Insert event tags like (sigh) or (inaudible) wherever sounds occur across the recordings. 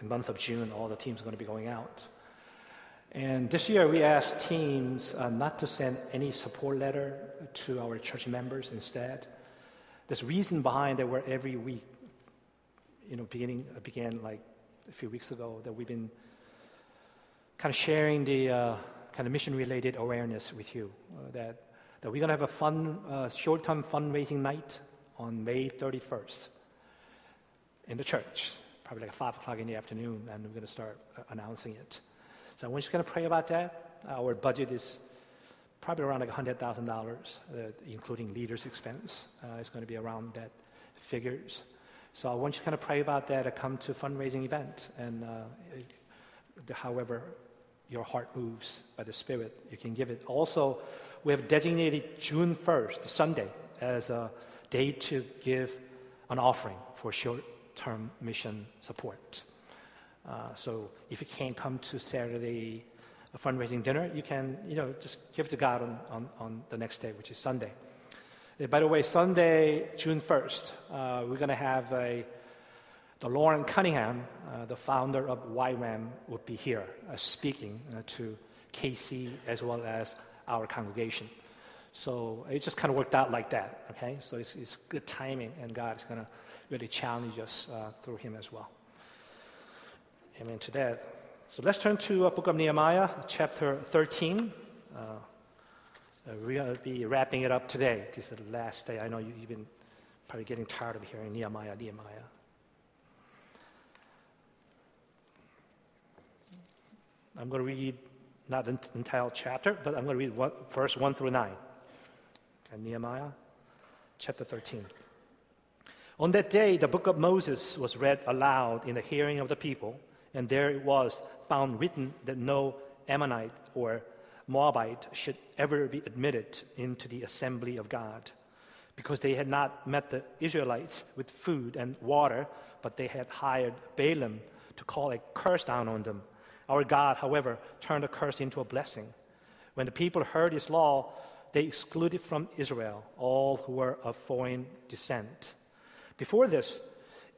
in the month of June, all the teams are going to be going out. And this year, we asked teams uh, not to send any support letter to our church members instead. There's reason behind that where every week, you know, beginning began like a few weeks ago, that we've been kind of sharing the uh, kind of mission-related awareness with you. Uh, that that we're going to have a fun, uh, short-term fundraising night on May 31st in the church, probably like 5 o'clock in the afternoon, and we're going to start uh, announcing it. So I want you to pray about that. Our budget is probably around like $100,000, uh, including leaders' expense. Uh, it's going to be around that figures. So I want you to kind of pray about that. come to fundraising event, and uh, however your heart moves by the Spirit, you can give it. Also, we have designated June 1st, Sunday, as a day to give an offering for short-term mission support. Uh, so if you can't come to Saturday fundraising dinner, you can, you know, just give to God on, on, on the next day, which is Sunday. Uh, by the way, Sunday, June 1st, uh, we're going to have a, the Loren Cunningham, uh, the founder of YWAM, will be here uh, speaking uh, to KC as well as our congregation. So it just kind of worked out like that, okay? So it's, it's good timing, and God is going to really challenge us through him as well. Amen to that. So let's turn to uh, book of Nehemiah, chapter 13. Uh, uh we're going to be wrapping it up today. This is the last day. I know you, have been probably getting tired of hearing Nehemiah, Nehemiah. I'm going to read not the entire chapter, but I'm going to read one, verse 1 through 9. Okay, Nehemiah chapter 13. On that day, the book of Moses was read aloud in the hearing of the people and there it was found written that no Ammonite or Moabite should ever be admitted into the assembly of God, because they had not met the Israelites with food and water, but they had hired Balaam to call a curse down on them. Our God, however, turned the curse into a blessing. When the people heard his law, they excluded from Israel all who were of foreign descent. Before this,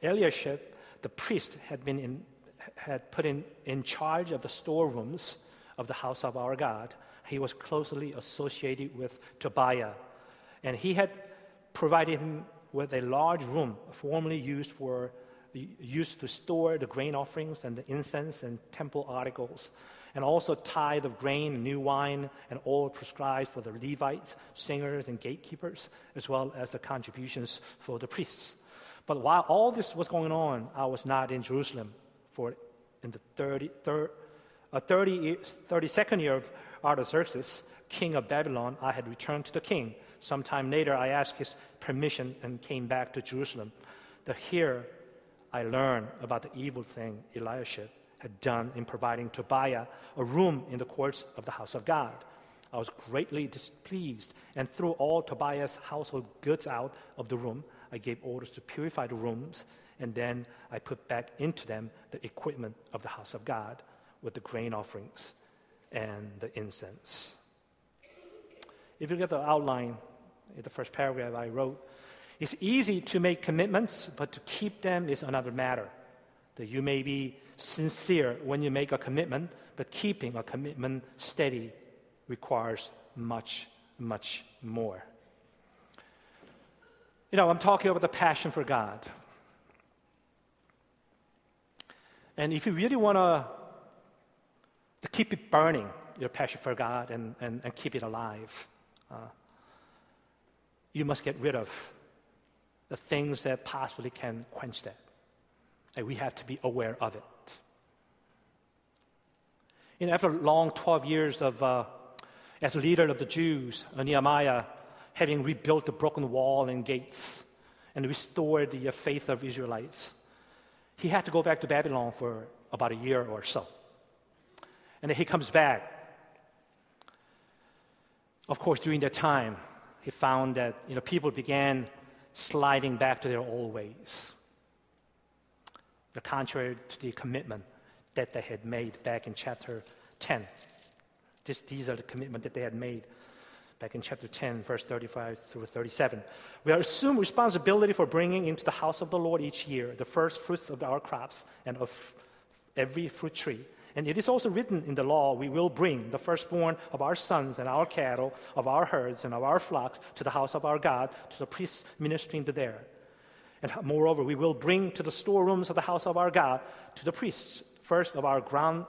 Eliashib, the priest, had been in had put in, in charge of the storerooms of the house of our God. He was closely associated with Tobiah. And he had provided him with a large room formerly used for used to store the grain offerings and the incense and temple articles, and also tithe of grain new wine and oil prescribed for the Levites, singers, and gatekeepers, as well as the contributions for the priests. But while all this was going on, I was not in Jerusalem, for in the 30, thir, uh, 30, 32nd year of Artaxerxes, king of Babylon, I had returned to the king. Sometime later, I asked his permission and came back to Jerusalem. The here I learned about the evil thing Eliashib had done in providing Tobiah a room in the courts of the house of God. I was greatly displeased and threw all Tobiah's household goods out of the room. I gave orders to purify the rooms and then I put back into them the equipment of the house of God with the grain offerings and the incense. If you look at the outline in the first paragraph I wrote, it's easy to make commitments, but to keep them is another matter. That you may be sincere when you make a commitment, but keeping a commitment steady requires much, much more. You know, I'm talking about the passion for God. And if you really want to keep it burning, your passion for God, and, and, and keep it alive, uh, you must get rid of the things that possibly can quench that. And we have to be aware of it. You know, after a long 12 years of, uh, as a leader of the Jews, uh, Nehemiah, having rebuilt the broken wall and gates and restored the uh, faith of Israelites, he had to go back to Babylon for about a year or so. And then he comes back. Of course, during that time, he found that you know, people began sliding back to their old ways, the contrary to the commitment that they had made back in chapter 10. This, these are the commitment that they had made back in chapter 10, verse 35 through 37. We are assumed responsibility for bringing into the house of the Lord each year the first fruits of our crops and of every fruit tree. And it is also written in the law, we will bring the firstborn of our sons and our cattle, of our herds and of our flocks to the house of our God, to the priests ministering there. And moreover, we will bring to the storerooms of the house of our God, to the priests, first of our ground,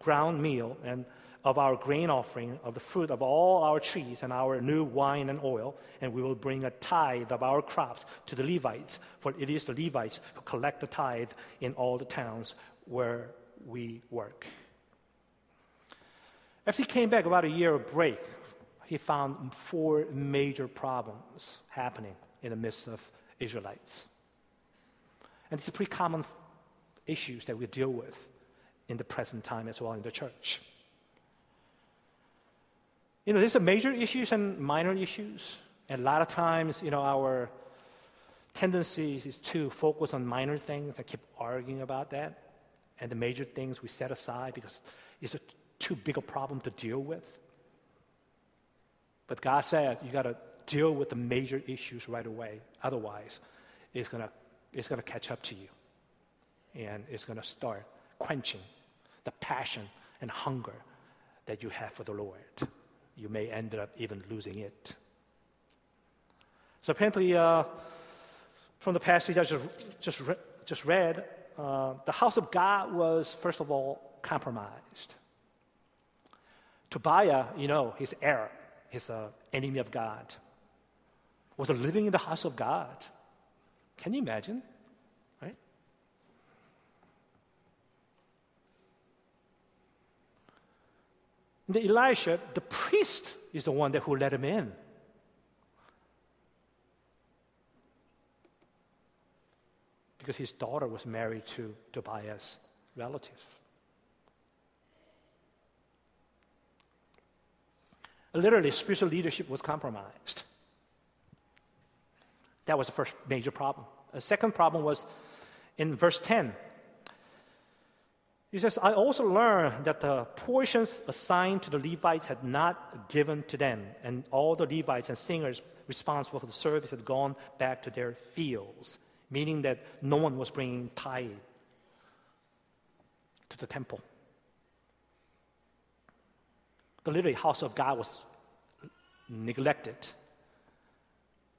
ground meal and of our grain offering, of the fruit of all our trees, and our new wine and oil, and we will bring a tithe of our crops to the Levites, for it is the Levites who collect the tithe in all the towns where we work. After he came back about a year of break, he found four major problems happening in the midst of Israelites. And these are pretty common issues that we deal with in the present time as well in the church. You know, there's major issues and minor issues. And a lot of times, you know, our tendency is to focus on minor things and keep arguing about that. And the major things we set aside because it's a too big a problem to deal with. But God said you got to deal with the major issues right away. Otherwise, it's going to it's to catch up to you. And it's going to start quenching the passion and hunger that you have for the Lord you may end up even losing it. So apparently, uh, from the passage I just, just, re- just read, uh, the house of God was, first of all, compromised. Tobiah, you know, his heir, his an enemy of God, was living in the house of God. Can you imagine? The Elisha, the priest, is the one that who let him in. Because his daughter was married to Tobiah's relative. Literally, spiritual leadership was compromised. That was the first major problem. The second problem was in verse 10. He says, I also learned that the portions assigned to the Levites had not given to them, and all the Levites and singers responsible for the service had gone back to their fields, meaning that no one was bringing tithe to the temple. The literally house of God was neglected.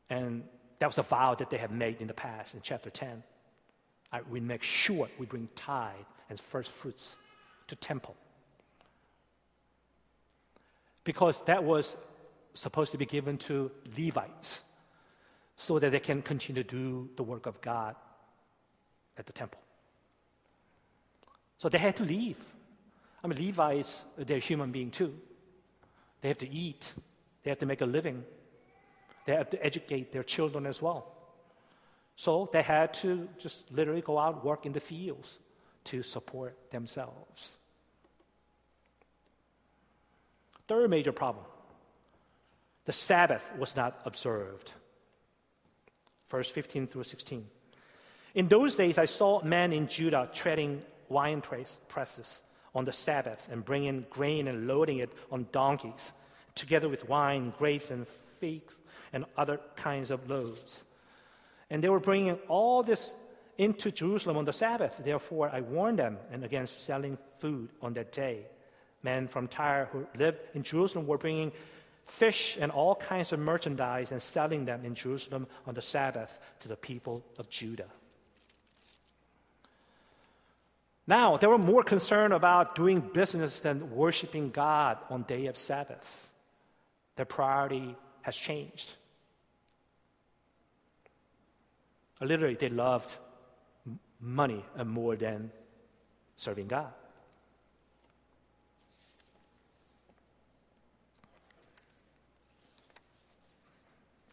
And that was a vow that they had made in the past in chapter 10. I, we make sure we bring tithe and first fruits to temple. Because that was supposed to be given to Levites so that they can continue to do the work of God at the temple. So they had to leave. I mean, Levites, they're human being too. They have to eat, they have to make a living, they have to educate their children as well. So they had to just literally go out work in the fields to support themselves. Third major problem the Sabbath was not observed. Verse 15 through 16. In those days, I saw men in Judah treading wine presses on the Sabbath and bringing grain and loading it on donkeys, together with wine, grapes, and figs, and other kinds of loads. And they were bringing all this into Jerusalem on the Sabbath. Therefore, I warned them and against selling food on that day. Men from Tyre who lived in Jerusalem were bringing fish and all kinds of merchandise and selling them in Jerusalem on the Sabbath to the people of Judah. Now, they were more concerned about doing business than worshiping God on day of Sabbath. Their priority has changed. Literally, they loved money and more than serving God.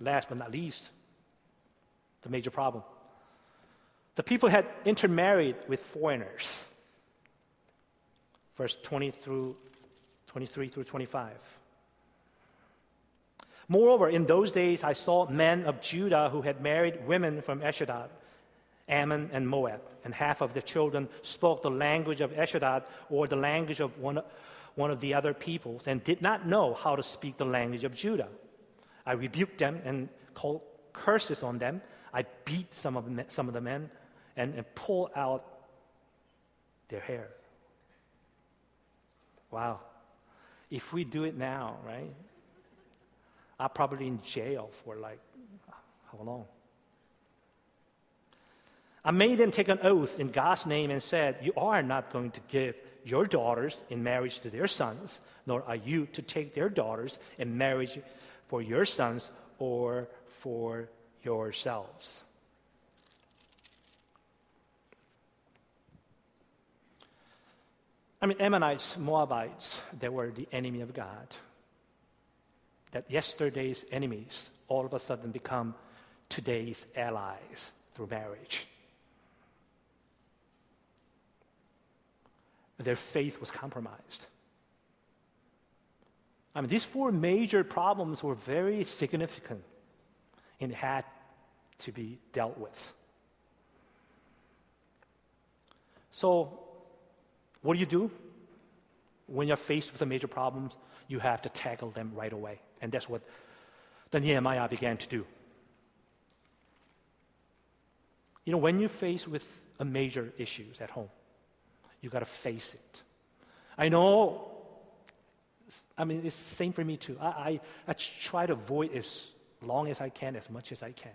Last but not least, the major problem. The people had intermarried with foreigners. Verse 20 through 23 through 25. Moreover, in those days I saw men of Judah who had married women from Ashdod Ammon and Moab, and half of the children spoke the language of Ashdod or the language of one, one of the other peoples and did not know how to speak the language of Judah. I rebuked them and called curses on them. I beat some of, some of the men and, and pulled out their hair. Wow. If we do it now, right? I'm probably in jail for like how long? I made them take an oath in God's name and said, You are not going to give your daughters in marriage to their sons, nor are you to take their daughters in marriage for your sons or for yourselves. I mean, Ammonites, Moabites, they were the enemy of God. That yesterday's enemies all of a sudden become today's allies through marriage. Their faith was compromised. I mean, these four major problems were very significant and had to be dealt with. So, what do you do? When you're faced with the major problems, you have to tackle them right away. And that's what the Nehemiah began to do. You know, when you're faced with a major issues at home, you got to face it. I know, I mean, it's the same for me too. I, I, I try to avoid as long as I can, as much as I can.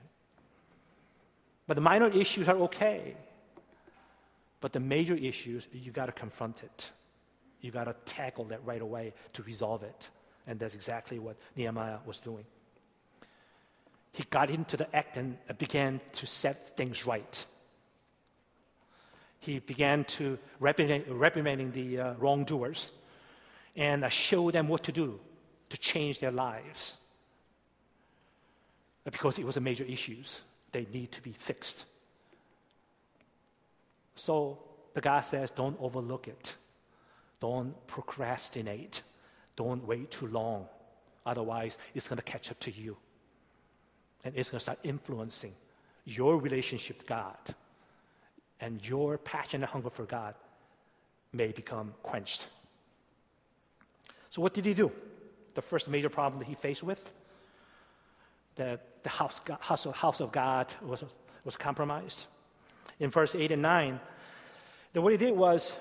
But the minor issues are okay. But the major issues, you got to confront it. You got to tackle that right away to resolve it. And that's exactly what Nehemiah was doing. He got into the act and began to set things right. He began to reprimanding the uh, wrongdoers and uh, show them what to do to change their lives. Because it was a major issues, they need to be fixed. So the God says, don't overlook it. Don't procrastinate. Don't wait too long. Otherwise, it's going to catch up to you. And it's going to start influencing your relationship with God. And your passion and hunger for God may become quenched. So, what did he do? The first major problem that he faced with that the house, house, of, house of God was, was compromised in verse 8 and 9, then what he did was,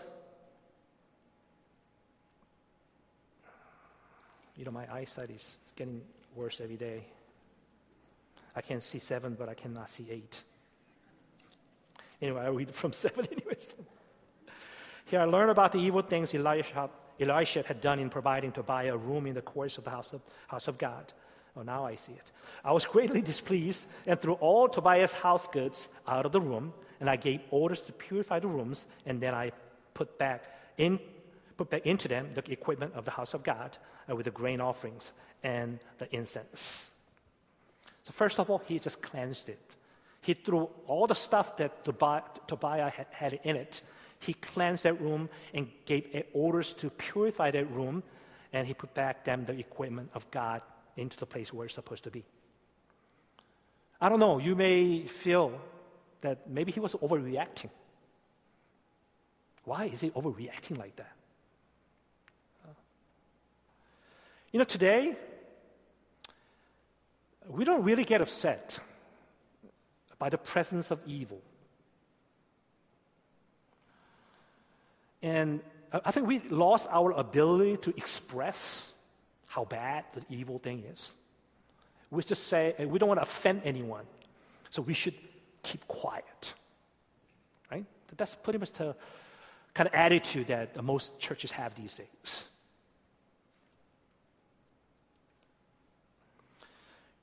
you know, my eyesight is getting worse every day. I can see seven, but I cannot see eight. Anyway, I read from (laughs) seven, anyways. Here I learned about the evil things Elisha, Elisha had done in providing Tobiah a room in the courts of the house of, house of God. Oh, now I see it. I was greatly displeased and threw all Tobiah's house goods out of the room, and I gave orders to purify the rooms, and then I put back in put back into them the equipment of the house of God uh, with the grain offerings and the incense. So first of all, he just cleansed it. He threw all the stuff that Tobiah had, in it. He cleansed that room and gave orders to purify that room, and he put back them the equipment of God into the place where it's supposed to be. I don't know, you may feel that maybe he was overreacting. Why is he overreacting like that? You know, today, we don't really get upset by the presence of evil. And I think we lost our ability to express how bad the evil thing is. We just say, we don't want to offend anyone, so we should keep quiet. Right? That's pretty much the kind of attitude that most churches have these days.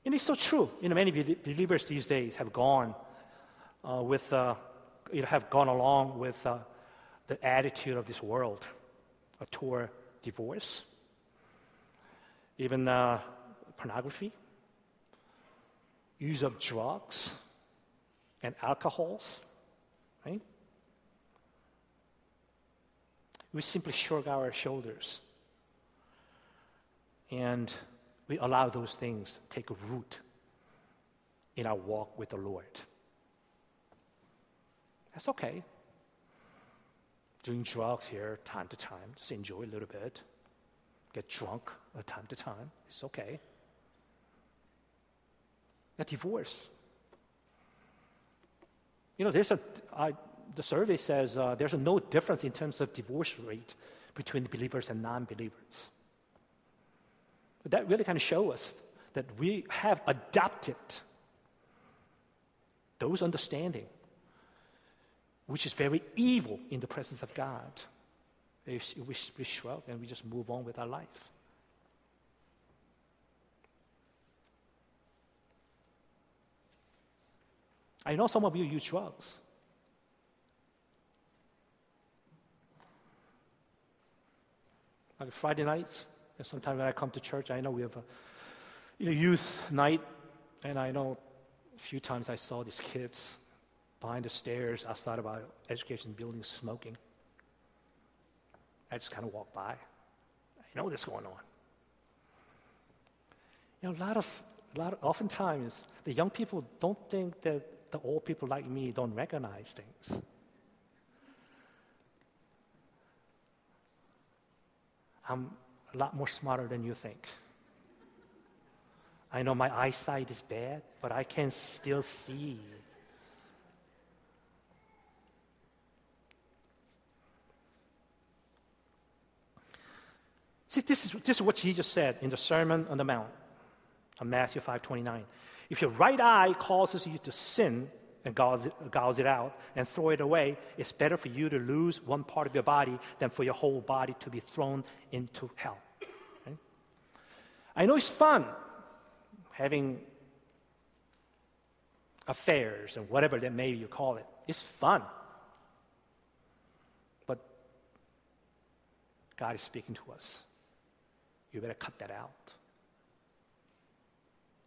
And it's so true. You know, many believers these days have gone uh, with, uh, you know, have gone along with uh, the attitude of this world, toward divorce, even uh, pornography, use of drugs and alcohols, right? We simply shrug our shoulders and we allow those things take root in our walk with the Lord. That's okay. Doing drugs here time to time, just enjoy a little bit get drunk time to time. It's okay. A divorce. You know, there's a, I the survey says uh, there's no difference in terms of divorce rate between believers and non believers. That really kind of shows us that we have adopted those understanding, which is very evil in the presence of God. We, we, we shrug and we just move on with our life. I know some of you use drugs. Like Friday nights, sometimes when I come to church, I know we have a you know, youth night, and I know a few times I saw these kids behind the stairs outside of our education building smoking. I just kind of walk by. I know what's going on. You know, a lot of, a lot of, oftentimes the young people don't think that the old people like me don't recognize things. I'm a lot more smarter than you think. I know my eyesight is bad, but I can still see. See, this is, this is what Jesus said in the Sermon on the Mount on Matthew 5 29. If your right eye causes you to sin and gouge gouge it out and throw it away, it's better for you to lose one part of your body than for your whole body to be thrown into hell. I know it's fun having affairs and whatever that may you call it. It's fun. But God is speaking to us. You better cut that out.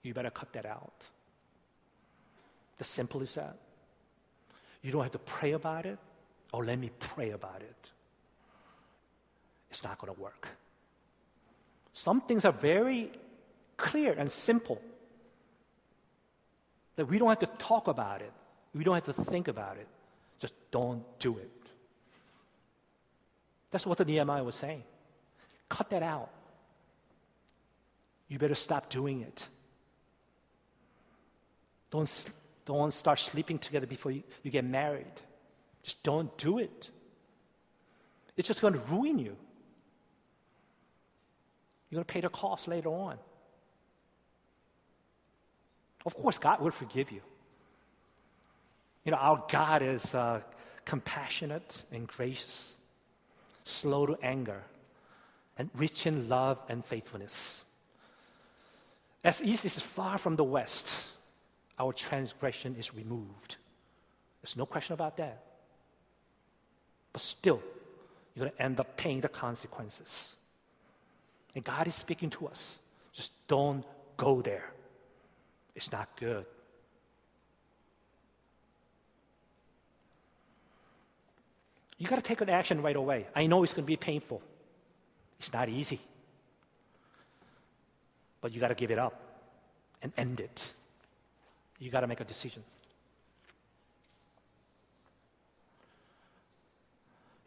You better cut that out. The simple is that. You don't have to pray about it, or let me pray about it. It's not going to work. Some things are very clear and simple. That we don't have to talk about it, we don't have to think about it. Just don't do it. That's what the Nehemiah was saying. Cut that out. You better stop doing it. Don't, don't start sleeping together before you, you get married. Just don't do it. It's just going to ruin you. You're going to pay the cost later on. Of course, God will forgive you. You know, our God is uh, compassionate and gracious, slow to anger, and rich in love and faithfulness. As east is far from the west, our transgression is removed. There's no question about that. But still, you're going to end up paying the consequences. And God is speaking to us. Just don't go there. It's not good. You got to take an action right away. I know it's going to be painful. It's not easy. But you got to give it up and end it. You got to make a decision.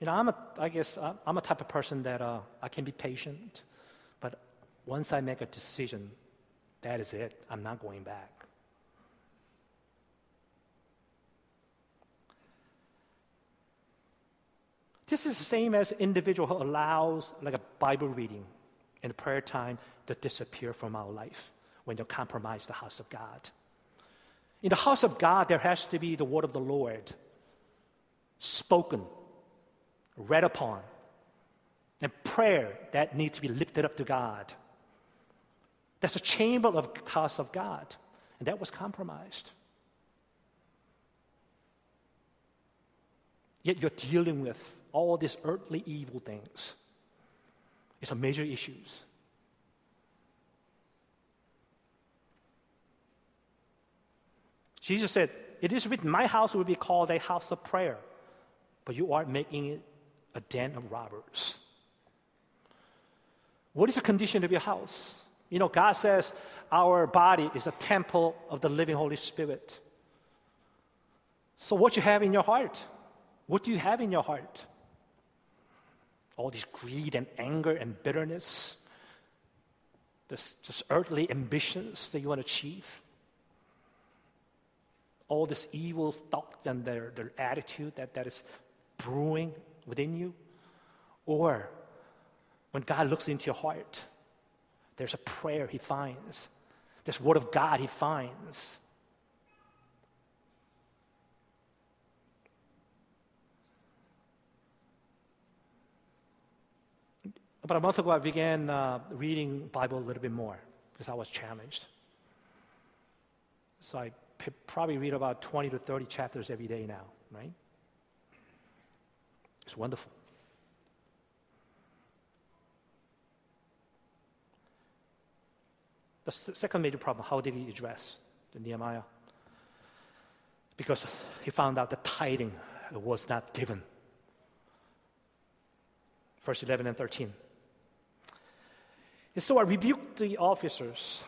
You know, I'm a, I guess I'm a type of person that uh, I can be patient, once I make a decision, that is it. I'm not going back. This is the same as individual who allows like a Bible reading and prayer time to disappear from our life when you compromise the house of God. In the house of God, there has to be the word of the Lord spoken, read upon, and prayer that needs to be lifted up to God. That's a chamber of house of God. And that was compromised. Yet you're dealing with all these earthly evil things. It's a major issues. Jesus said, It is written, My house will be called a house of prayer, but you are making it a den of robbers. What is the condition of your house? You know, God says our body is a temple of the living Holy Spirit. So, what you have in your heart? What do you have in your heart? All this greed and anger and bitterness, this just earthly ambitions that you want to achieve. all this evil thoughts and their, their attitude that, that is brewing within you? Or when God looks into your heart, there's a prayer he finds, this word of God he finds. About a month ago, I began uh, reading Bible a little bit more because I was challenged. So I p- probably read about 20 to 30 chapters every day now, right? It's wonderful. The second major problem how did he address the Nehemiah? Because he found out the tithing was not given. Verse 11 and 13. And so I rebuked the officers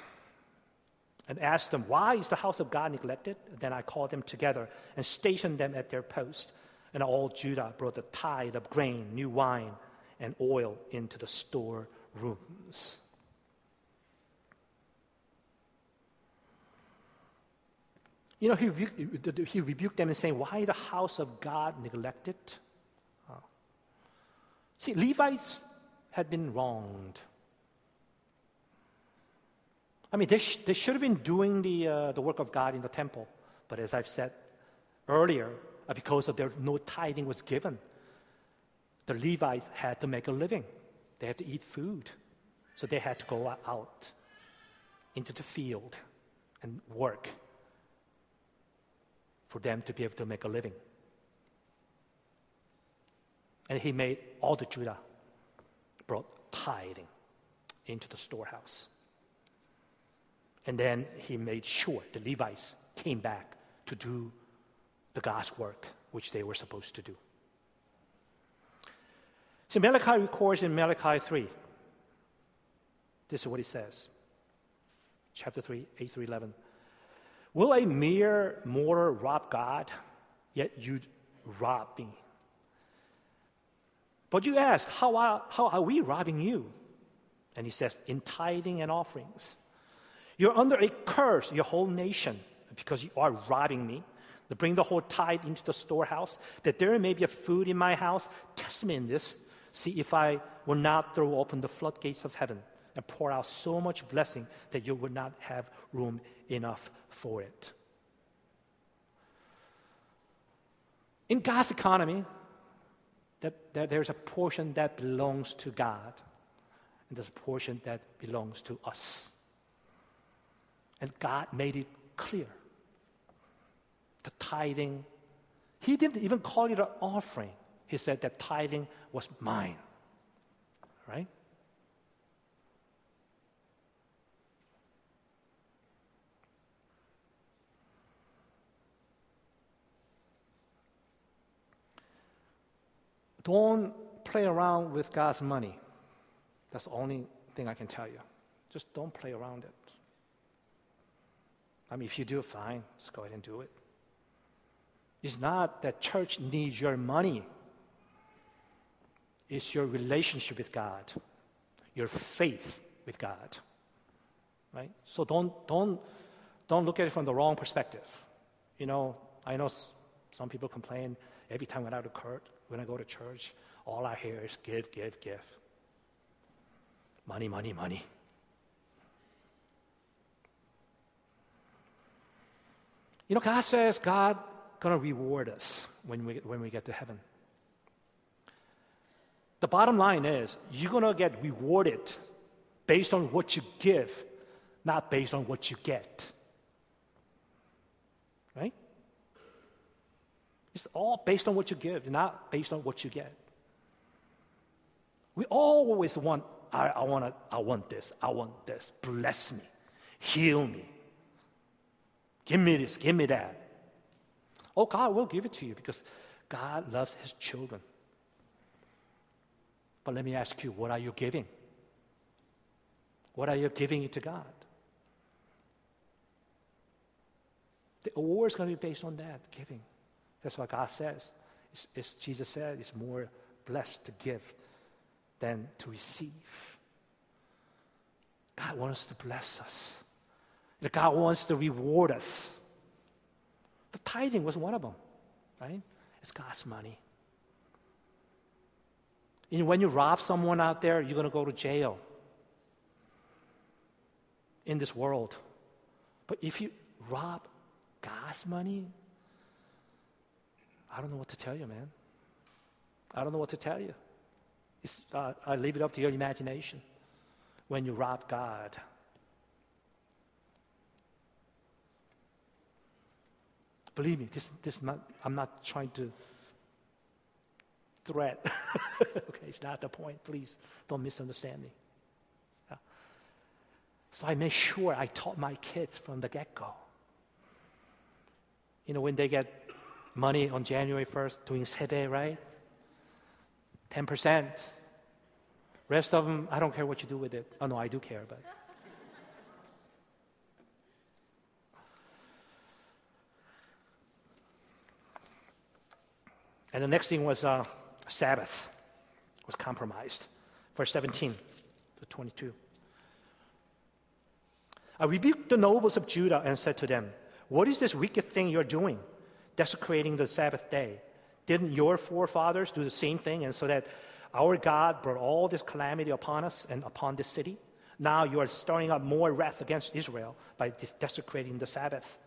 and asked them, Why is the house of God neglected? Then I called them together and stationed them at their post. And all Judah brought the tithe of grain, new wine, and oil into the storerooms. You know, he rebuked, he rebuked them and saying, Why the house of God neglected? Oh. See, Levites had been wronged. I mean, they, sh- they should have been doing the, uh, the work of God in the temple. But as I've said earlier, uh, because of their no tithing was given, the Levites had to make a living. They had to eat food. So they had to go out into the field and work for them to be able to make a living. And he made all the Judah brought tithing into the storehouse. And then he made sure the Levites came back to do the God's work, which they were supposed to do. So Malachi records in Malachi 3. This is what he says. Chapter 3, 8 through 11. Will a mere mortal rob God? Yet you rob me. But you ask, how are, how are we robbing you? And he says, in tithing and offerings. You're under a curse, your whole nation, because you are robbing me. To bring the whole tithe into the storehouse, that there may be a food in my house. Test me in this. See if I will not throw open the floodgates of heaven and pour out so much blessing that you would not have room enough for it. In God's economy, that, that there's a portion that belongs to God, and there's a portion that belongs to us. And God made it clear. The tithing, He didn't even call it an offering. He said that tithing was mine. Right? Don't play around with God's money. That's the only thing I can tell you. Just don't play around it. I mean, if you do, fine, just go ahead and do it. It's not that church needs your money. It's your relationship with God, your faith with God. Right? So don't, don't, don't look at it from the wrong perspective. You know, I know some people complain every time I, occurred, when I go to church, all I hear is give, give, give. Money, money, money. You know, God says God gonna reward us when we, when we get to heaven. The bottom line is you're gonna get rewarded based on what you give, not based on what you get. Right? It's all based on what you give, not based on what you get. We always want, I, I, wanna, I want this, I want this. Bless me, heal me, Give me this, give me that. Oh, God will give it to you because God loves his children. But let me ask you, what are you giving? What are you giving to God? The award is going to be based on that, giving. That's what God says. It's, it's, Jesus said it's more blessed to give than to receive. God wants to bless us God wants to reward us. The tithing was one of them, right? It's God's money. Know, when you rob someone out there, you're going to go to jail in this world. But if you rob God's money, I don't know what to tell you, man. I don't know what to tell you. Uh, I leave it up to your imagination when you rob God. Believe me, this, this not, I'm not trying to threat. (laughs) okay, it's not the point. Please don't misunderstand me. Yeah. So I made sure I taught my kids from the get go. You know, when they get money on January 1st, doing 세배, right? 10%. Rest of them, I don't care what you do with it. Oh, no, I do care, but. And the next thing was uh, Sabbath was compromised. Verse 17 to 22. I rebuked the nobles of Judah and said to them, What is this wicked thing you're doing, desecrating the Sabbath day? Didn't your forefathers do the same thing, and so that our God brought all this calamity upon us and upon this city? Now you are stirring up more wrath against Israel by desecrating the Sabbath.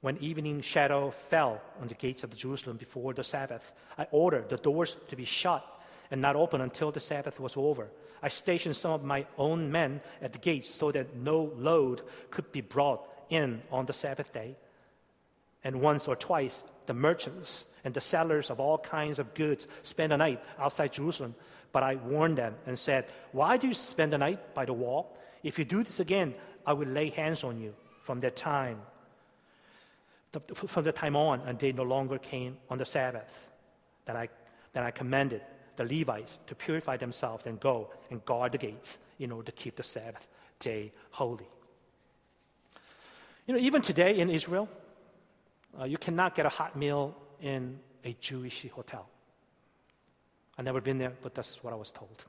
When evening shadow fell on the gates of Jerusalem before the Sabbath, I ordered the doors to be shut and not open until the Sabbath was over. I stationed some of my own men at the gates so that no load could be brought in on the Sabbath day. And once or twice, the merchants and the sellers of all kinds of goods spent the night outside Jerusalem. But I warned them and said, Why do you spend the night by the wall? If you do this again, I will lay hands on you. From that time, from the time on, and they no longer came on the Sabbath. Then I, then I commanded the Levites to purify themselves and go and guard the gates in order to keep the Sabbath day holy. You know, even today in Israel, uh, you cannot get a hot meal in a Jewish hotel. I've never been there, but that's what I was told.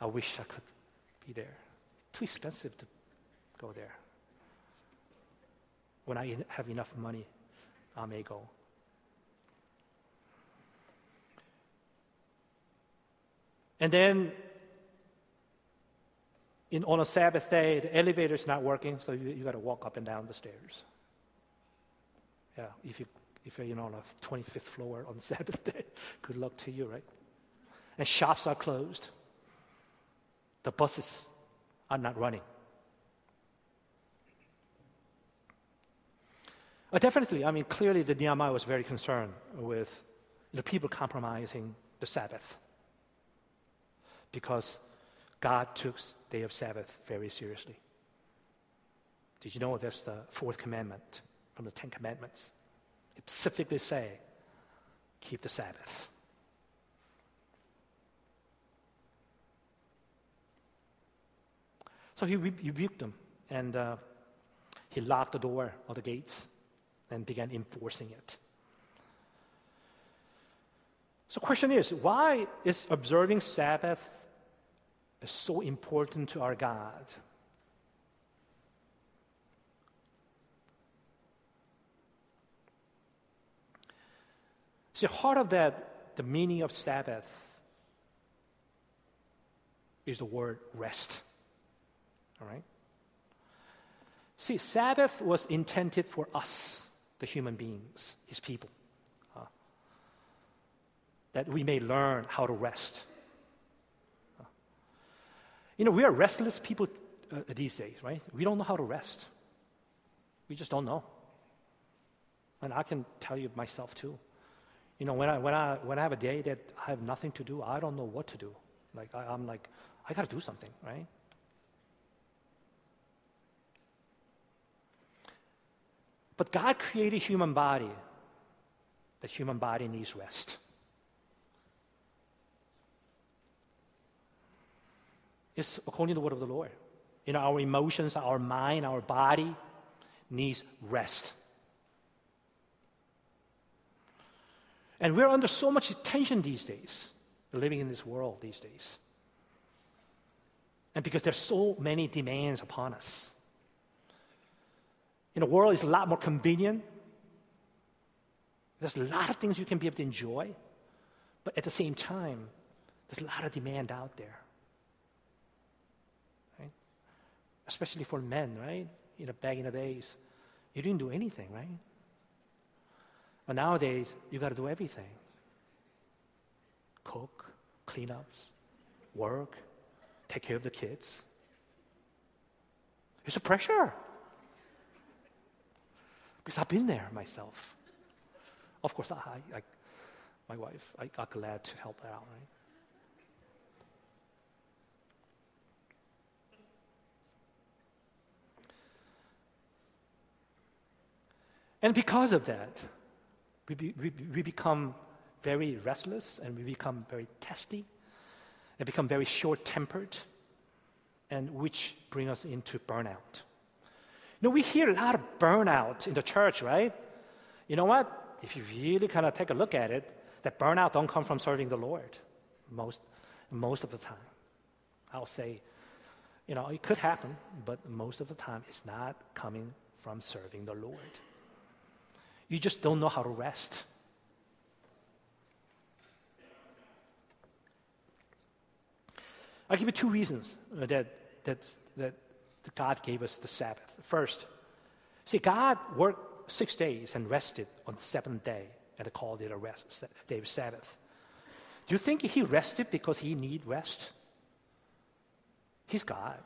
I wish I could be there. Too expensive to go there. When I have enough money, I may go. And then in, on a Sabbath day, the elevator is not working, so you, you got to walk up and down the stairs. Yeah, if, you, if you're on a 25th floor on (laughs) Sabbath day, good luck to you, right? And shops are closed. The buses are not running. Uh, definitely, I mean, clearly the Nehemiah was very concerned with the people compromising the Sabbath because God took day of Sabbath very seriously. Did you know that's the fourth commandment from the Ten Commandments? It specifically say, keep the Sabbath. So he rebuked them and uh, he locked the door or the gates and began enforcing it. So, question is, why is observing Sabbath so important to our God? See, heart of that, the meaning of Sabbath is the word rest. All right? See, Sabbath was intended for us the human beings, his people. Uh, that we may learn how to rest. Uh, you know, we are restless people uh, these days, right? We don't know how to rest. We just don't know. And I can tell you myself too. You know, when I, when I, when I have a day that I have nothing to do, I don't know what to do. Like, I, I'm like, I got to do something, right? But God created human body. The human body needs rest. It's according to the word of the Lord. You know, our emotions, our mind, our body needs rest. And we're under so much tension these days, living in this world these days. And because there's so many demands upon us. In know, world is a lot more convenient There's a lot of things you can be able to enjoy, but at the same time, there's a lot of demand out there. Right? Especially for men, right? You know, back in the days, you didn't do anything, right? But nowadays, you got to do everything cook, cleanups, work, take care of the kids. It's a pressure. Because I've been there myself. Of course, I, I, my wife, I got glad to help her out, right? And because of that, we, be, we, we become very restless and we become very testy and become very short tempered, and which bring us into burnout. You know, we hear a lot of burnout in the church, right? You know what? If you really kind of take a look at it, that burnout don't come from serving the Lord most, most of the time. I'll say, you know, it could happen, but most of the time it's not coming from serving the Lord. You just don't know how to rest. I'll give you two reasons uh, that, that, that God gave us the Sabbath. First, see, God worked six days and rested on the seventh day, and called it a rest, day of Sabbath. Do you think he rested because he need rest? He's God.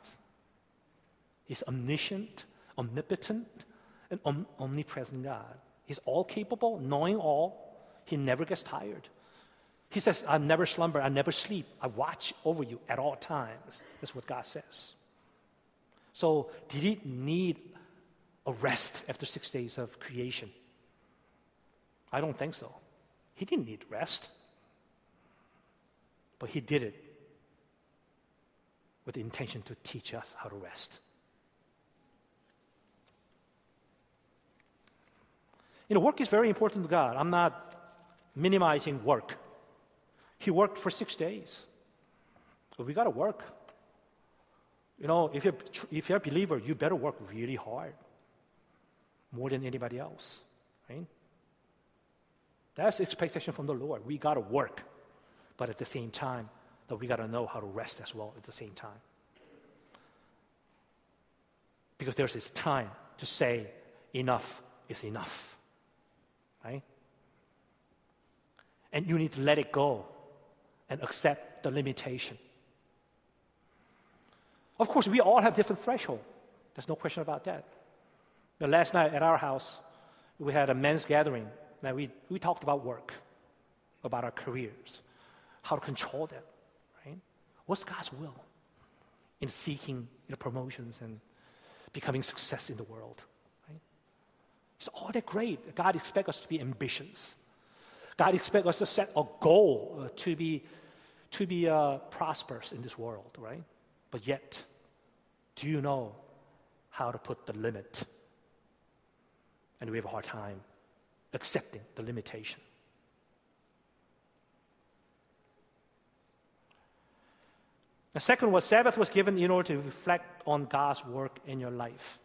He's omniscient, omnipotent, and om- omnipresent God. He's all capable, knowing all. He never gets tired. He says, I never slumber, I never sleep. I watch over you at all times. That's what God says. So, did he need a rest after six days of creation? I don't think so. He didn't need rest. But he did it with the intention to teach us how to rest. You know, work is very important to God. I'm not minimizing work. He worked for six days. But we got to work. You know, if you're, if you're a believer, you better work really hard, more than anybody else, right? That's expectation from the Lord. We got to work, but at the same time, that we got to know how to rest as well at the same time. Because there's this time to say, enough is enough, right? And you need to let it go and accept the limitation. Of course, we all have different threshold. There's no question about that. But last night at our house, we had a men's gathering. Now we, we talked about work, about our careers, how to control that, right? What's God's will in seeking you know, promotions and becoming success in the world? It's all that great. God expects us to be ambitious. God expects us to set a goal uh, to be to be uh, prosperous in this world, right? But yet, do you know how to put the limit? And we have a hard time accepting the limitation. The second was Sabbath was given in order to reflect on God's work in your life.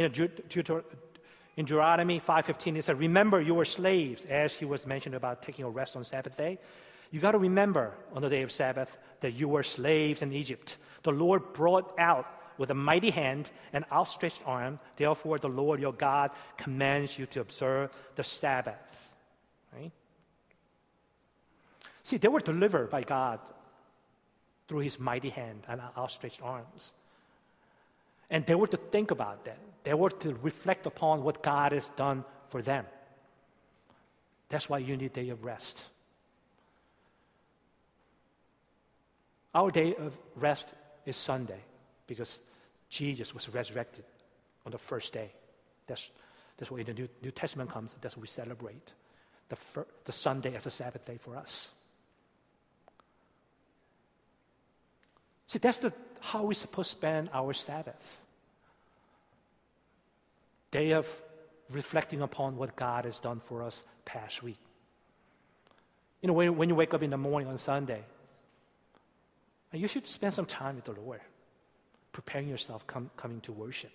In, in Deuteronomy 5.15, it said, Remember you were slaves, as he was mentioned about taking a rest on Sabbath day. You got to remember on the day of Sabbath that you were slaves in Egypt. The Lord brought out with a mighty hand and outstretched arm. Therefore, the Lord your God commands you to observe the Sabbath. Right? See, they were delivered by God through his mighty hand and outstretched arms. And they were to think about that. They were to reflect upon what God has done for them. That's why you need a day of rest. Our day of rest is Sunday because Jesus was resurrected on the first day. That's, that's what in the New, New Testament comes, that's what we celebrate. The, fir- the Sunday as a Sabbath day for us. See, that's the, how we're supposed to spend our Sabbath. Day of reflecting upon what God has done for us past week. You know, when, when you wake up in the morning on Sunday, uh, you should spend some time with the Lord, preparing yourself come, coming to worship.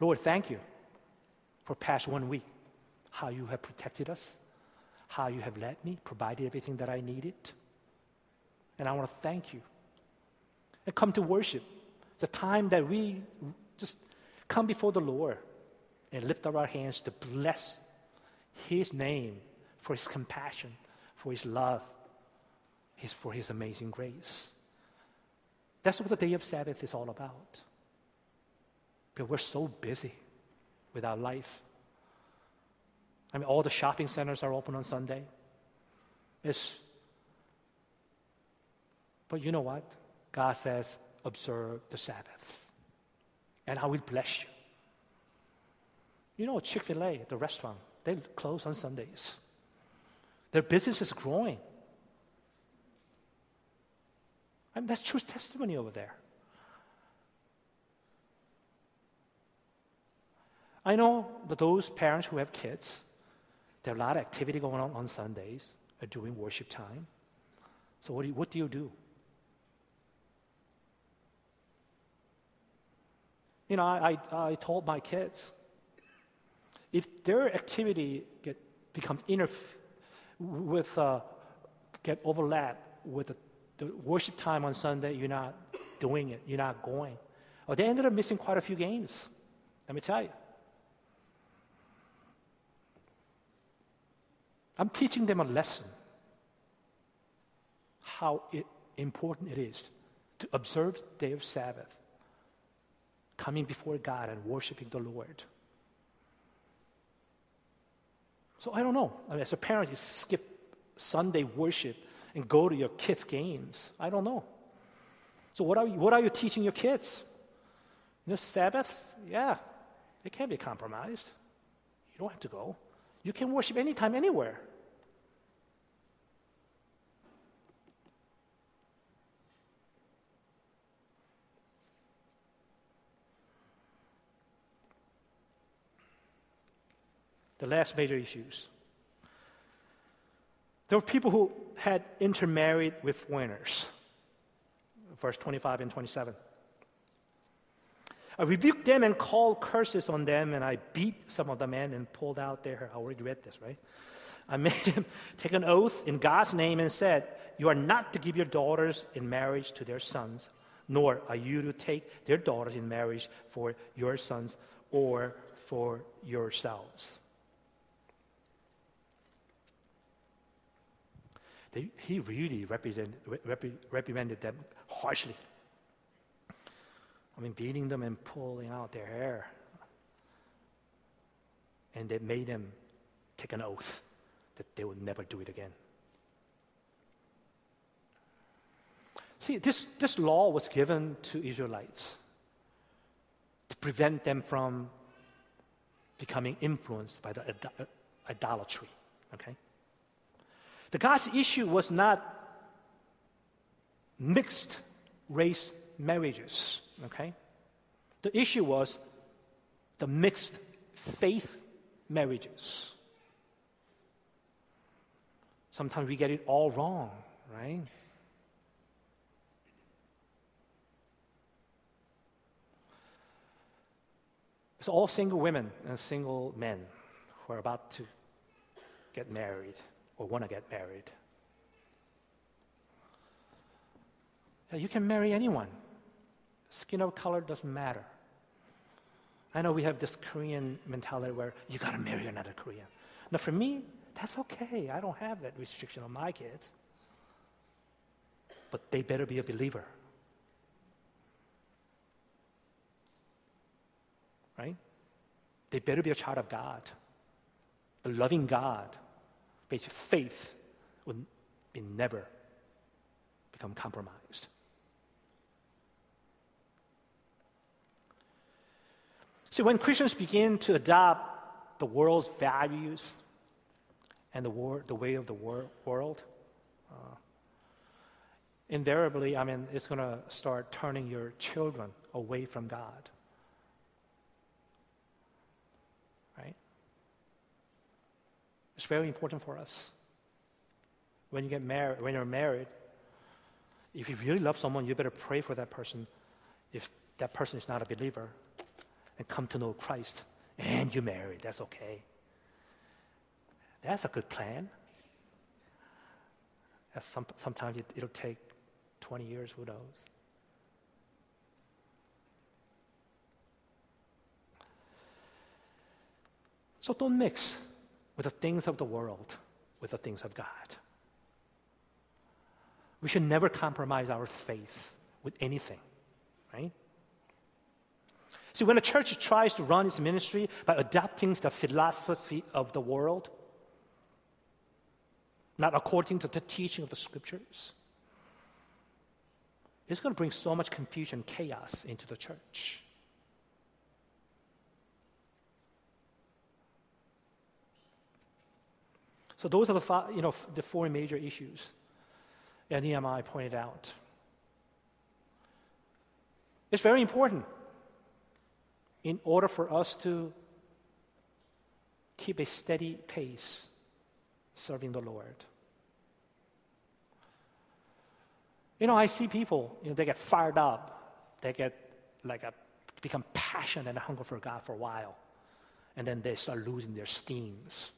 Lord, thank you for past one week. how you have protected us, how you have led me, provided everything that I needed. And I want to thank you. And come to worship. The time that we just come before the Lord and lift up our hands to bless His name for His compassion, for His love, his, for His amazing grace. That's what the day of Sabbath is all about. But we're so busy with our life. I mean, all the shopping centers are open on Sunday. It's, but you know what? God says, observe the Sabbath. And I will bless you. You know, Chick fil A, the restaurant, they close on Sundays. Their business is growing. I mean, that's true testimony over there. I know that those parents who have kids, there are a lot of activity going on on Sundays during worship time. So, what do you, what do, you do? You know, I, I, I told my kids if their activity get, becomes interf- with, uh, get overlap with the the worship time on Sunday, you're not doing it, you're not going. Or they ended up missing quite a few games. Let me tell you. I'm teaching them a lesson how it, important it is to observe day of Sabbath, coming before God and worshiping the Lord. So I don't know. I mean, as a parent, you skip Sunday worship and go to your kids' games. I don't know. So, what are you, what are you teaching your kids? You know, Sabbath, yeah, it can be compromised. You don't have to go. You can worship anytime, anywhere. The last major issues there were people who had intermarried with foreigners. Verse 25 and 27. I rebuked them and called curses on them, and I beat some of the men and pulled out their hair. I already read this, right? I made them (laughs) take an oath in God's name and said, You are not to give your daughters in marriage to their sons, nor are you to take their daughters in marriage for your sons or for yourselves. They, he really reprimanded them harshly. I mean, beating them and pulling out their hair. And they made them take an oath that they would never do it again. See, this, this law was given to Israelites to prevent them from becoming influenced by the uh, idolatry. Okay? The God's issue was not mixed race marriages, okay? The issue was the mixed faith marriages. Sometimes we get it all wrong, right? It's all single women and single men who are about to get married or want to get married. You can marry anyone. Skin of color doesn't matter. I know we have this Korean mentality where you got to marry another Korean. Now, for me, that's okay. I don't have that restriction on my kids. But they better be a believer. Right? They better be a child of God, the loving God basically faith would be never become compromised. See, when Christians begin to adopt the world's values and the, war, the way of the wor- world, uh, invariably, I mean, it's going to start turning your children away from God. It's very important for us. When you get married, when you're married, if you really love someone, you better pray for that person. If that person is not a believer, and come to know Christ, and you marry, that's okay. That's a good plan. Some, sometimes it, it'll take 20 years, who knows? So don't mix with the things of the world with the things of God. We should never compromise our faith with anything, right? See, when a church tries to run its ministry by adopting the philosophy of the world, not according to the teaching of the scriptures, it's going to bring so much confusion, and chaos into the church. So those are the five, you know the four major issues that Nehemiah pointed out. It's very important in order for us to keep a steady pace serving the Lord. You know, I see people, you know, they get fired up, they get like a, become passionate and hunger for God for a while, and then they start losing their steams.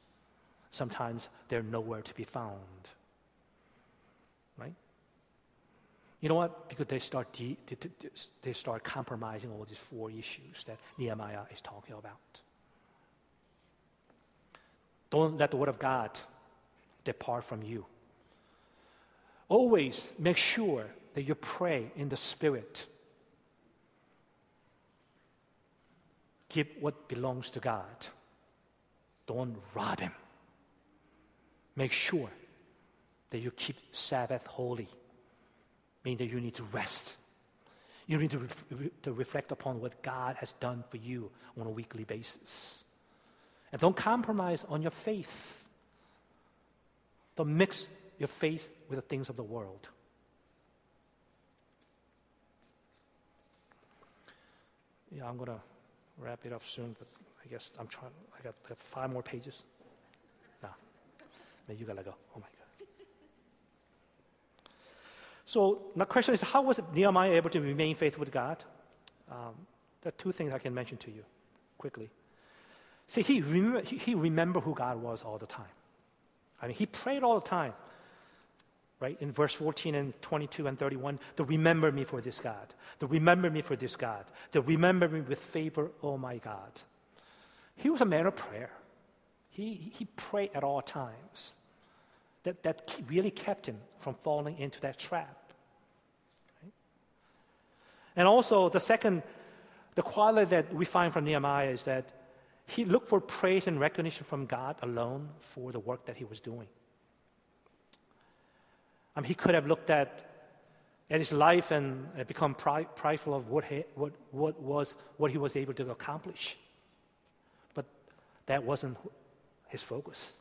Sometimes they're nowhere to be found. Right? You know what? Because they start, de- they start compromising all these four issues that Nehemiah is talking about. Don't let the word of God depart from you. Always make sure that you pray in the Spirit. Give what belongs to God. Don't rob Him. Make sure that you keep Sabbath holy, meaning that you need to rest. You need to, re- to reflect upon what God has done for you on a weekly basis. And don't compromise on your faith. Don't mix your faith with the things of the world. Yeah, I'm going to wrap it up soon, but I guess I'm trying, I got, I got five more pages. Then you got to go. Oh my God. So, my question is how was Nehemiah able to remain faithful to God? Um, there are two things I can mention to you quickly. See, he, he, he remembered who God was all the time. I mean, he prayed all the time right? In verse 14 and 22 and 31, to remember me for this God, to remember me for this God, to remember me with favor, oh my God. He was a man of prayer. He, he prayed at all times. That, that really kept him from falling into that trap. Right? And also, the second, the quality that we find from Nehemiah is that he looked for praise and recognition from God alone for the work that he was doing. I mean, he could have looked at, at his life and uh, become prideful of what he, what, what, was, what he was able to accomplish. But that wasn't his focus.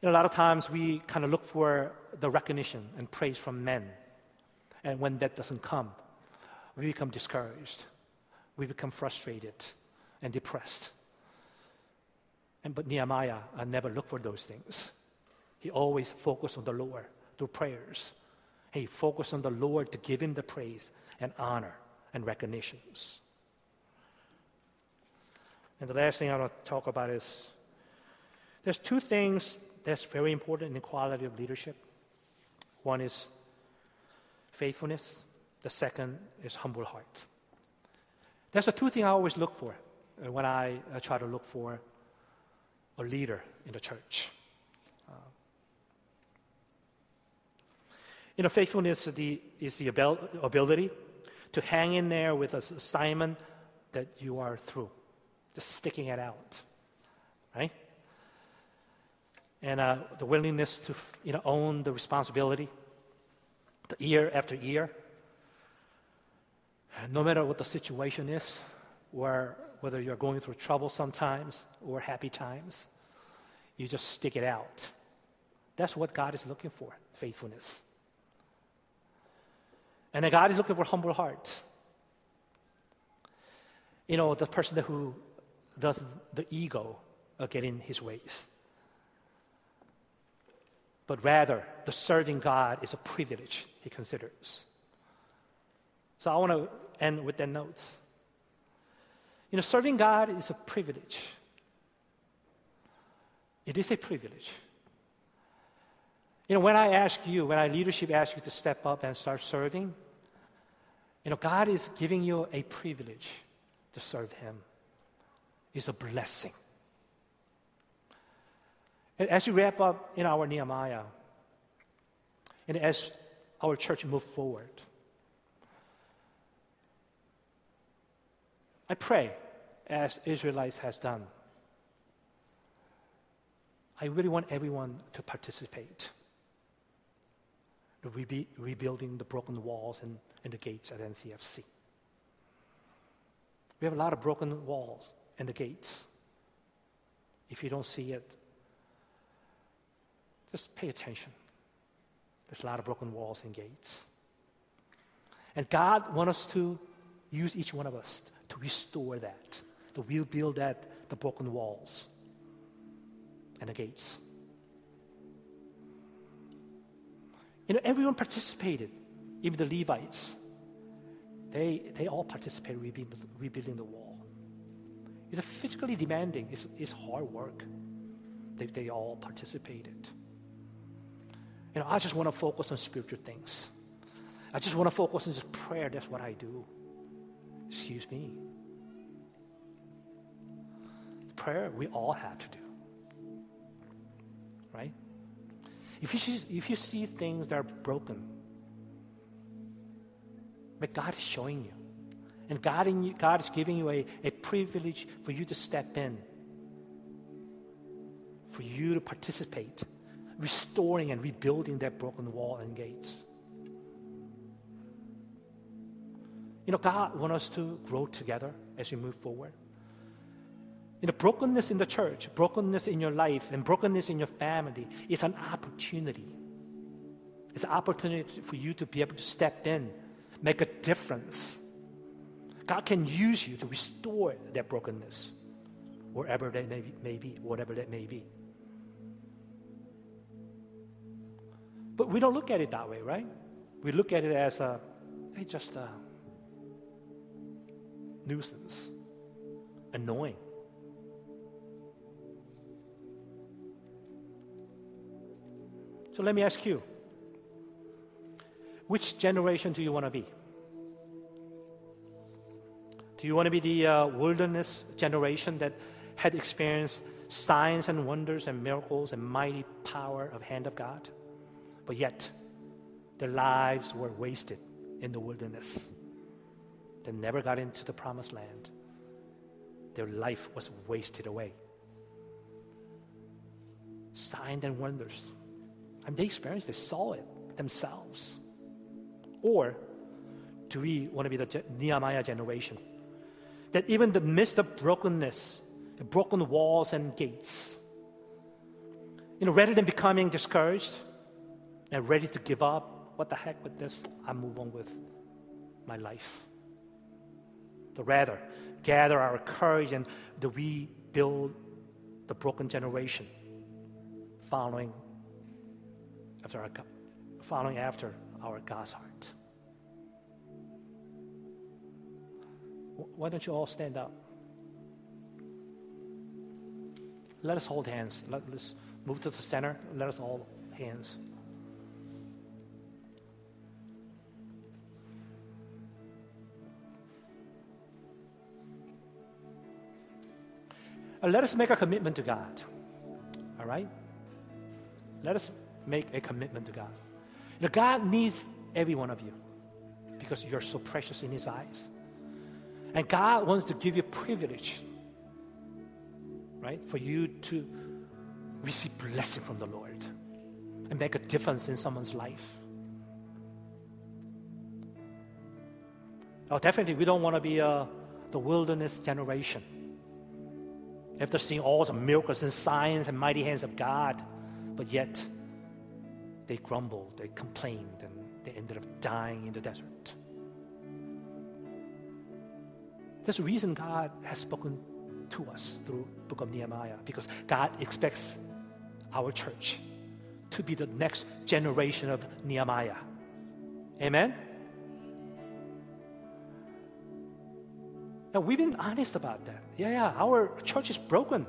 You know, a lot of times we kind of look for the recognition and praise from men. And when that doesn't come, we become discouraged. We become frustrated and depressed. And, but Nehemiah I never looked for those things. He always focused on the Lord through prayers. He focused on the Lord to give him the praise and honor and recognitions. And the last thing I want to talk about is there's two things that's very important in the quality of leadership. One is faithfulness. The second is humble heart. There's a two things I always look for uh, when I, try to look for a leader in the church. Uh, you know, faithfulness is the, is the ability to hang in there with an assignment that you are through, just sticking it out, right? And uh, the willingness to, you know, own the responsibility, the year after year, no matter what the situation is, or whether you're going through trouble sometimes or happy times, you just stick it out. That's what God is looking for faithfulness. And then God is looking for humble heart. You know, the person who does the ego uh, get in his ways. But rather, the serving God is a privilege he considers. So I want to end with that notes. You know, serving God is a privilege. It is a privilege. You know, when I ask you, when our leadership asks you to step up and start serving, you know, God is giving you a privilege to serve Him. It's a blessing. And as we wrap up in our Nehemiah, and as our church move forward, I pray, as Israelites has done, I really want everyone to participate rebu- rebuilding the broken walls and, and the gates at NCFC. We have a lot of broken walls and the gates. If you don't see it, just pay attention. There's a lot of broken walls and gates. And God wants us to use each one of us to restore that, to rebuild that, the broken walls and the gates. You know, everyone participated, even the Levites. They, they all participated rebuilding, rebuilding the wall. It's physically demanding, it's, it's hard work. They, they all participated. You know, I just want to focus on spiritual things. I just want to focus on just prayer. That's what I do. Excuse me. Prayer, we all have to do. Right? If you, see, if you see things that are broken, but God is showing you. And God, you, God is giving you a, a privilege for you to step in, for you to participate, restoring and rebuilding that broken wall and gates. You know, God wants us to grow together as we move forward. You know, brokenness in the church, brokenness in your life, and brokenness in your family is an opportunity. It's an opportunity for you to be able to step in, make a difference. God can use you to restore that brokenness, wherever that may be, may be whatever that may be. But we don't look at it that way, right? We look at it as a, hey, just a nuisance, annoying. So let me ask you which generation do you want to be? Do you want to be the uh, wilderness generation that had experienced signs and wonders and miracles and mighty power of hand of God, but yet their lives were wasted in the wilderness? They never got into the promised land. Their life was wasted away. Signs and wonders and they experienced, they saw it themselves. Or do we want to be the Nehemiah generation? That even the midst of brokenness, the broken walls and gates, you know, rather than becoming discouraged and ready to give up, what the heck with this? I move on with my life. But rather, gather our courage and that we build the broken generation following after our, following after our God's heart. Why don't you all stand up? Let us hold hands. Let, us move to the center. Let us all hands. Uh, let us make a commitment to God. All right? Let us make a commitment to God. Know, God needs every one of you because you're so precious in His eyes. And God wants to give you privilege, right, for you to receive blessing from the Lord and make a difference in someone's life. Oh, definitely, we don't want to be uh, the wilderness generation. After seeing all the miracles and signs and mighty hands of God, but yet they grumbled, they complained, and they ended up dying in the desert. There's reason God has spoken to us through book of Nehemiah because God expects our church to be the next generation of Nehemiah. Amen? Now, we've been honest about that. Yeah, yeah, our church is broken.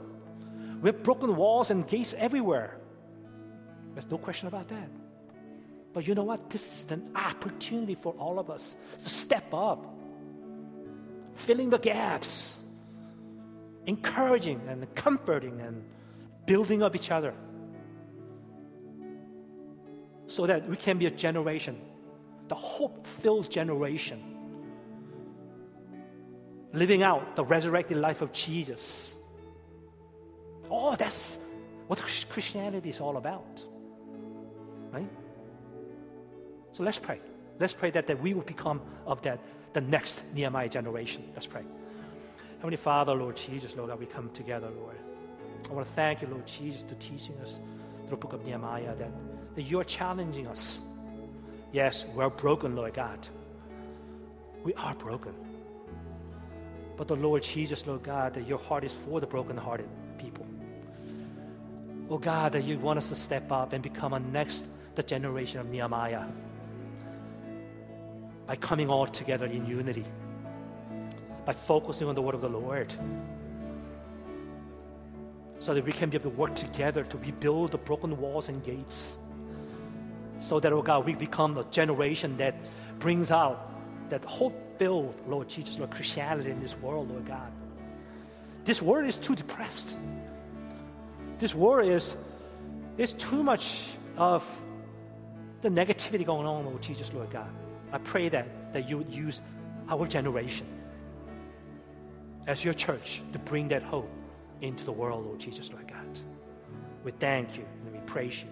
We have broken walls and gates everywhere. There's no question about that. But you know what? This is an opportunity for all of us to step up, filling the gaps, encouraging and comforting and building up each other so that we can be a generation, the hope filled generation, living out the resurrected life of Jesus. Oh, that's what Christianity is all about. Right? So let's pray. Let's pray that, that we will become of that the next Nehemiah generation. Let's pray. Heavenly Father, Lord Jesus, Lord God, we come together, Lord. I want to thank you, Lord Jesus, for teaching us through the book of Nehemiah that, that you are challenging us. Yes, we're broken, Lord God. We are broken. But the Lord Jesus, Lord God, that your heart is for the brokenhearted people. Oh God, that you want us to step up and become a next the generation of Nehemiah by coming all together in unity, by focusing on the word of the Lord, so that we can be able to work together to rebuild the broken walls and gates. So that, oh God, we become a generation that brings out that hope filled, Lord Jesus, Lord, Christianity in this world, Lord God. This world is too depressed. This world is, is too much of the negativity going on, Lord Jesus, Lord God. I pray that, that you would use our generation as your church to bring that hope into the world, Lord Jesus, Lord God. We thank you and we praise you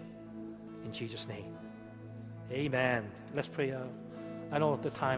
in Jesus' name. Amen. Let's pray. Uh, I know the time has